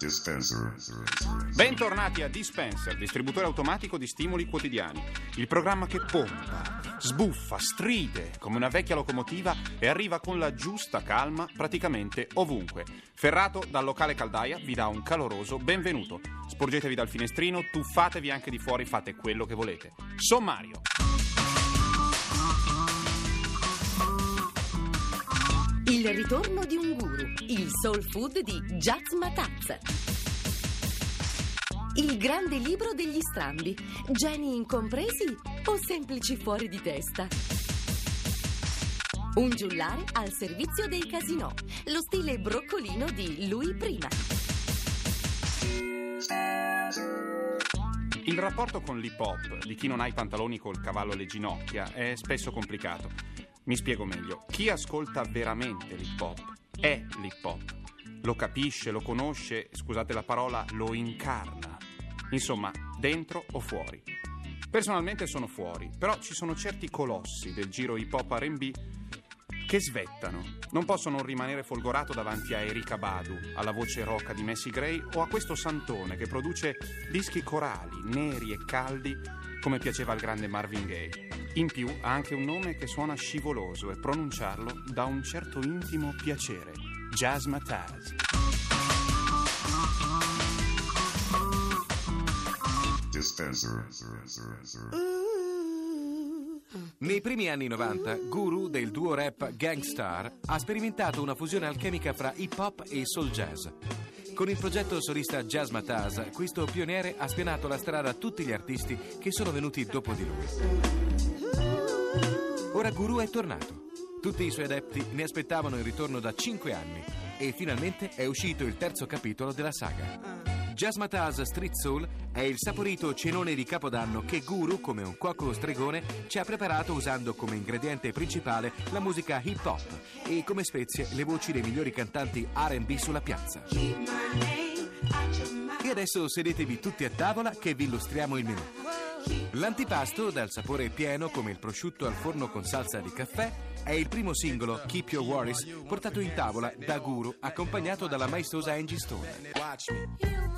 Dispenser. Bentornati a Dispenser, distributore automatico di stimoli quotidiani. Il programma che pompa, sbuffa, stride come una vecchia locomotiva e arriva con la giusta calma praticamente ovunque. Ferrato dal locale Caldaia vi dà un caloroso benvenuto. Sporgetevi dal finestrino, tuffatevi anche di fuori, fate quello che volete. Sommario. Il ritorno di un guru, il soul food di Jazz Mataz. Il grande libro degli strambi, geni incompresi o semplici fuori di testa. Un giullare al servizio dei casinò, lo stile broccolino di lui prima. Il rapporto con l'hip hop di chi non ha i pantaloni col cavallo alle ginocchia è spesso complicato. Mi spiego meglio. Chi ascolta veramente l'hip hop è l'hip hop. Lo capisce, lo conosce, scusate la parola, lo incarna. Insomma, dentro o fuori. Personalmente sono fuori, però ci sono certi colossi del giro hip hop RB che svettano. Non posso non rimanere folgorato davanti a Erika Badu, alla voce roca di Messi Gray o a questo santone che produce dischi corali, neri e caldi come piaceva al grande Marvin Gaye. In più ha anche un nome che suona scivoloso e pronunciarlo dà un certo intimo piacere. Jazz Mataz. Dispenser. Nei primi anni 90, Guru del duo rap Gangstar ha sperimentato una fusione alchemica fra hip hop e soul jazz. Con il progetto solista Jazz Mataz, questo pioniere ha spianato la strada a tutti gli artisti che sono venuti dopo di lui. Ora Guru è tornato. Tutti i suoi adepti ne aspettavano il ritorno da 5 anni e finalmente è uscito il terzo capitolo della saga. Jazz Mataz Street Soul è il saporito cenone di Capodanno che Guru, come un cuoco stregone, ci ha preparato usando come ingrediente principale la musica hip hop e come spezie le voci dei migliori cantanti RB sulla piazza. E adesso sedetevi tutti a tavola che vi illustriamo il menù. L'antipasto, dal sapore pieno come il prosciutto al forno con salsa di caffè, è il primo singolo, Keep Your Worries, portato in tavola da Guru, accompagnato dalla maestosa Angie Stone.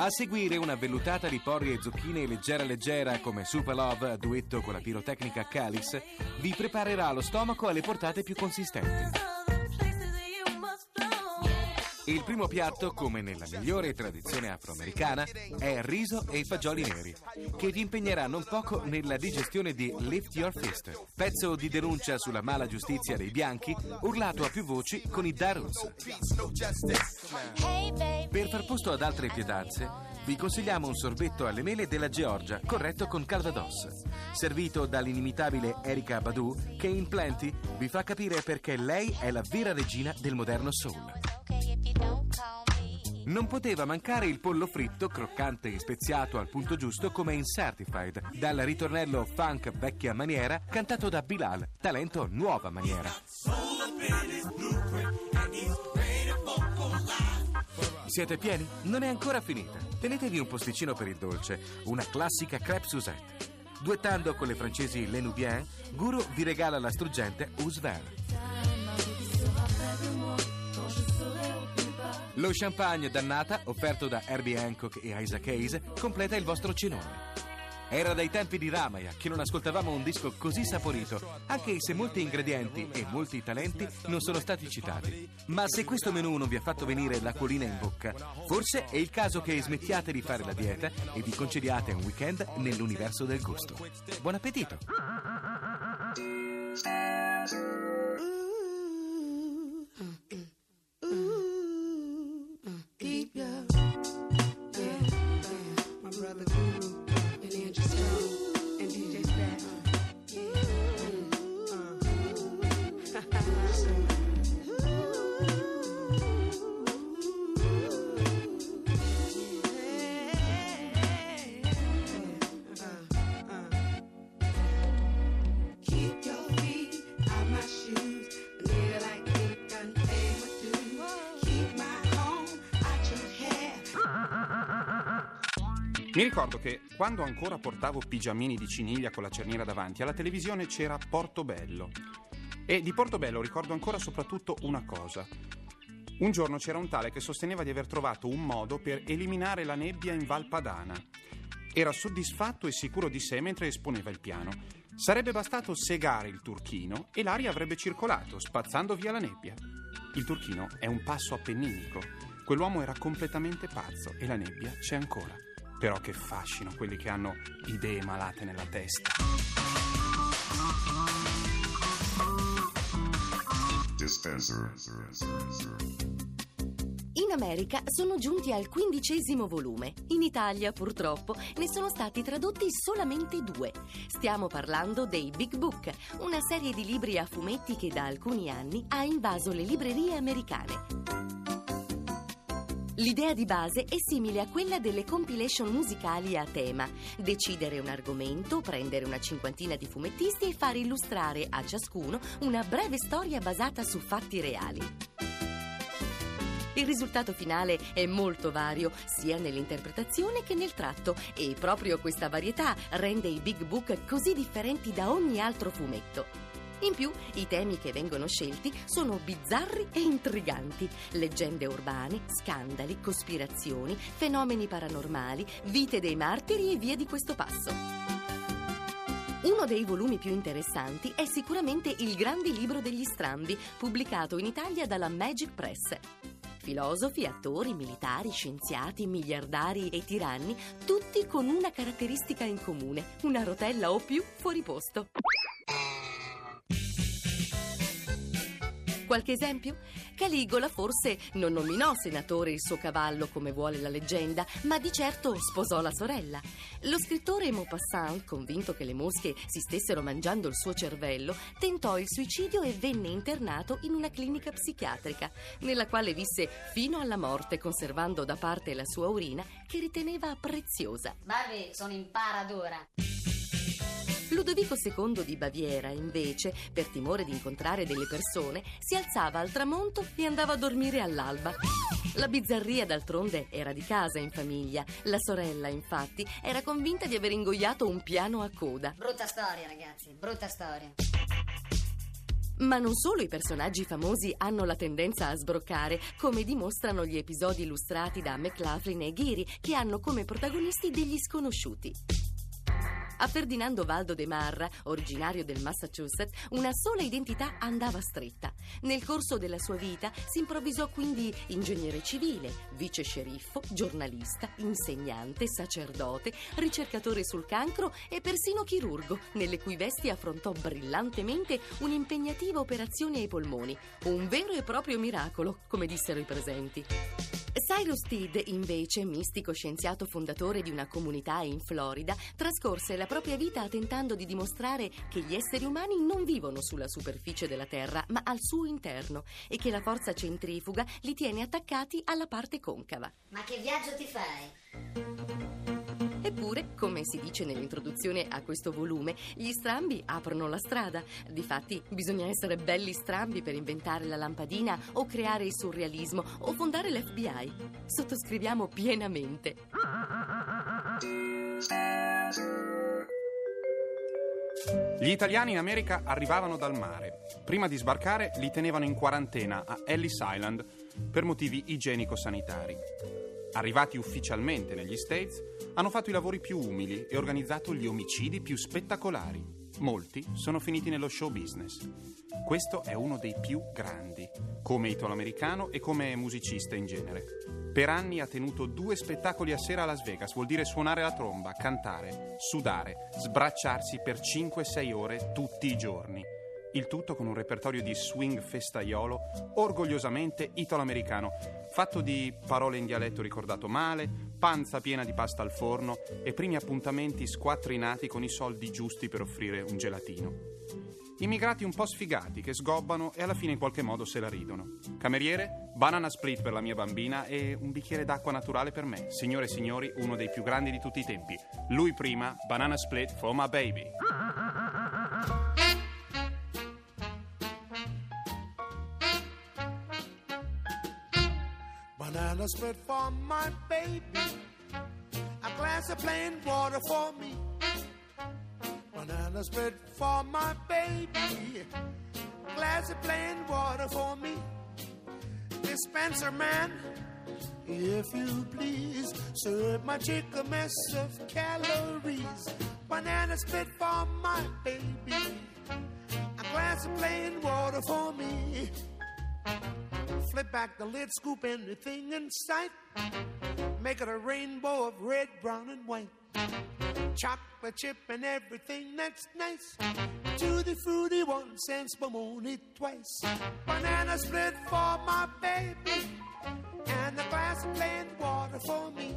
A seguire una vellutata di porri e zucchine leggera leggera come Super Love a duetto con la pirotecnica Calis vi preparerà lo stomaco alle portate più consistenti. Il primo piatto, come nella migliore tradizione afroamericana, è riso e fagioli neri, che vi impegnerà non poco nella digestione di Lift Your Fist, pezzo di denuncia sulla mala giustizia dei bianchi, urlato a più voci con i Daruns. Per far posto ad altre pietanze, vi consigliamo un sorbetto alle mele della Georgia, corretto con Calvados, servito dall'inimitabile Erika Badu, che in Plenty vi fa capire perché lei è la vera regina del moderno soul. Non poteva mancare il pollo fritto, croccante e speziato al punto giusto come in Certified, dal ritornello funk vecchia maniera cantato da Bilal, talento nuova maniera. Siete pieni? Non è ancora finita. Tenetevi un posticino per il dolce, una classica crepe Suzette. Duettando con le francesi Le Nubien, Guru vi regala la struggente Ousver. Lo champagne dannata, offerto da Herbie Hancock e Isaac Hayes, completa il vostro cenone. Era dai tempi di Ramaya che non ascoltavamo un disco così saporito, anche se molti ingredienti e molti talenti non sono stati citati. Ma se questo menù non vi ha fatto venire l'acquolina in bocca, forse è il caso che smettiate di fare la dieta e vi concediate un weekend nell'universo del gusto. Buon appetito! Mi ricordo che quando ancora portavo pigiamini di ciniglia con la cerniera davanti, alla televisione c'era Portobello. E di Portobello ricordo ancora soprattutto una cosa. Un giorno c'era un tale che sosteneva di aver trovato un modo per eliminare la nebbia in Val Padana. Era soddisfatto e sicuro di sé mentre esponeva il piano. Sarebbe bastato segare il turchino e l'aria avrebbe circolato, spazzando via la nebbia. Il turchino è un passo appenninico. Quell'uomo era completamente pazzo e la nebbia c'è ancora. Però che fascino quelli che hanno idee malate nella testa. In America sono giunti al quindicesimo volume. In Italia, purtroppo, ne sono stati tradotti solamente due. Stiamo parlando dei Big Book, una serie di libri a fumetti che da alcuni anni ha invaso le librerie americane. L'idea di base è simile a quella delle compilation musicali a tema. Decidere un argomento, prendere una cinquantina di fumettisti e far illustrare a ciascuno una breve storia basata su fatti reali. Il risultato finale è molto vario, sia nell'interpretazione che nel tratto, e proprio questa varietà rende i Big Book così differenti da ogni altro fumetto. In più, i temi che vengono scelti sono bizzarri e intriganti. Leggende urbane, scandali, cospirazioni, fenomeni paranormali, vite dei martiri e via di questo passo. Uno dei volumi più interessanti è sicuramente Il Grande Libro degli Strambi, pubblicato in Italia dalla Magic Press. Filosofi, attori, militari, scienziati, miliardari e tiranni, tutti con una caratteristica in comune, una rotella o più fuori posto. Qualche esempio? Caligola forse non nominò senatore il suo cavallo come vuole la leggenda, ma di certo sposò la sorella. Lo scrittore Maupassant, convinto che le mosche si stessero mangiando il suo cervello, tentò il suicidio e venne internato in una clinica psichiatrica, nella quale visse fino alla morte, conservando da parte la sua urina che riteneva preziosa. Barbie, sono in paradora. Ludovico II di Baviera, invece, per timore di incontrare delle persone, si alzava al tramonto e andava a dormire all'alba. La bizzarria, d'altronde, era di casa in famiglia. La sorella, infatti, era convinta di aver ingoiato un piano a coda. Brutta storia, ragazzi, brutta storia. Ma non solo i personaggi famosi hanno la tendenza a sbroccare, come dimostrano gli episodi illustrati da McLaughlin e Ghiri, che hanno come protagonisti degli sconosciuti. A Ferdinando Valdo de Marra, originario del Massachusetts, una sola identità andava stretta. Nel corso della sua vita si improvvisò quindi ingegnere civile, vice sceriffo, giornalista, insegnante, sacerdote, ricercatore sul cancro e persino chirurgo, nelle cui vesti affrontò brillantemente un'impegnativa operazione ai polmoni. Un vero e proprio miracolo, come dissero i presenti. Cyrus Teed, invece, mistico scienziato fondatore di una comunità in Florida, trascorse la propria vita tentando di dimostrare che gli esseri umani non vivono sulla superficie della Terra, ma al suo interno e che la forza centrifuga li tiene attaccati alla parte concava. Ma che viaggio ti fai? Eppure, come si dice nell'introduzione a questo volume, gli strambi aprono la strada. Difatti, bisogna essere belli strambi per inventare la lampadina o creare il surrealismo o fondare l'FBI. Sottoscriviamo pienamente. Gli italiani in America arrivavano dal mare. Prima di sbarcare li tenevano in quarantena a Ellis Island per motivi igienico-sanitari. Arrivati ufficialmente negli States, hanno fatto i lavori più umili e organizzato gli omicidi più spettacolari. Molti sono finiti nello show business. Questo è uno dei più grandi, come italo-americano e come musicista in genere. Per anni ha tenuto due spettacoli a sera a Las Vegas, vuol dire suonare la tromba, cantare, sudare, sbracciarsi per 5-6 ore tutti i giorni. Il tutto con un repertorio di swing festaiolo orgogliosamente italo-americano, fatto di parole in dialetto ricordato male, panza piena di pasta al forno e primi appuntamenti squattrinati con i soldi giusti per offrire un gelatino. Immigrati un po' sfigati che sgobbano e alla fine in qualche modo se la ridono. Cameriere, banana split per la mia bambina e un bicchiere d'acqua naturale per me. Signore e signori, uno dei più grandi di tutti i tempi. Lui prima, banana split for my baby. Split for my baby. A glass of plain water for me. Banana split for my baby. A glass of plain water for me. Dispenser man, if you please, serve my chick a mess of calories. Banana split for my baby. A glass of plain water for me. Flip back the lid, scoop anything in sight. Make it a rainbow of red, brown, and white. Chocolate chip and everything that's nice. Tutti fruity once and spumoni twice. Banana split for my baby. And a glass of plain water for me.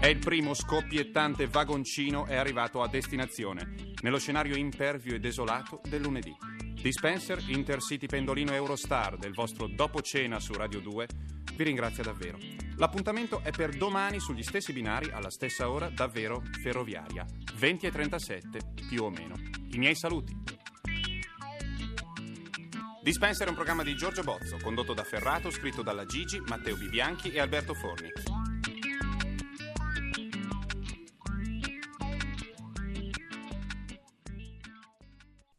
È il primo scoppiettante vagoncino è arrivato a destinazione, nello scenario impervio e desolato del lunedì. Dispenser Intercity Pendolino Eurostar del vostro dopo cena su Radio 2 vi ringrazia davvero. L'appuntamento è per domani sugli stessi binari alla stessa ora, davvero ferroviaria, 20 e 37 più o meno. I miei saluti. Dispenser è un programma di Giorgio Bozzo, condotto da Ferrato, scritto dalla Gigi, Matteo Bibianchi e Alberto Forni.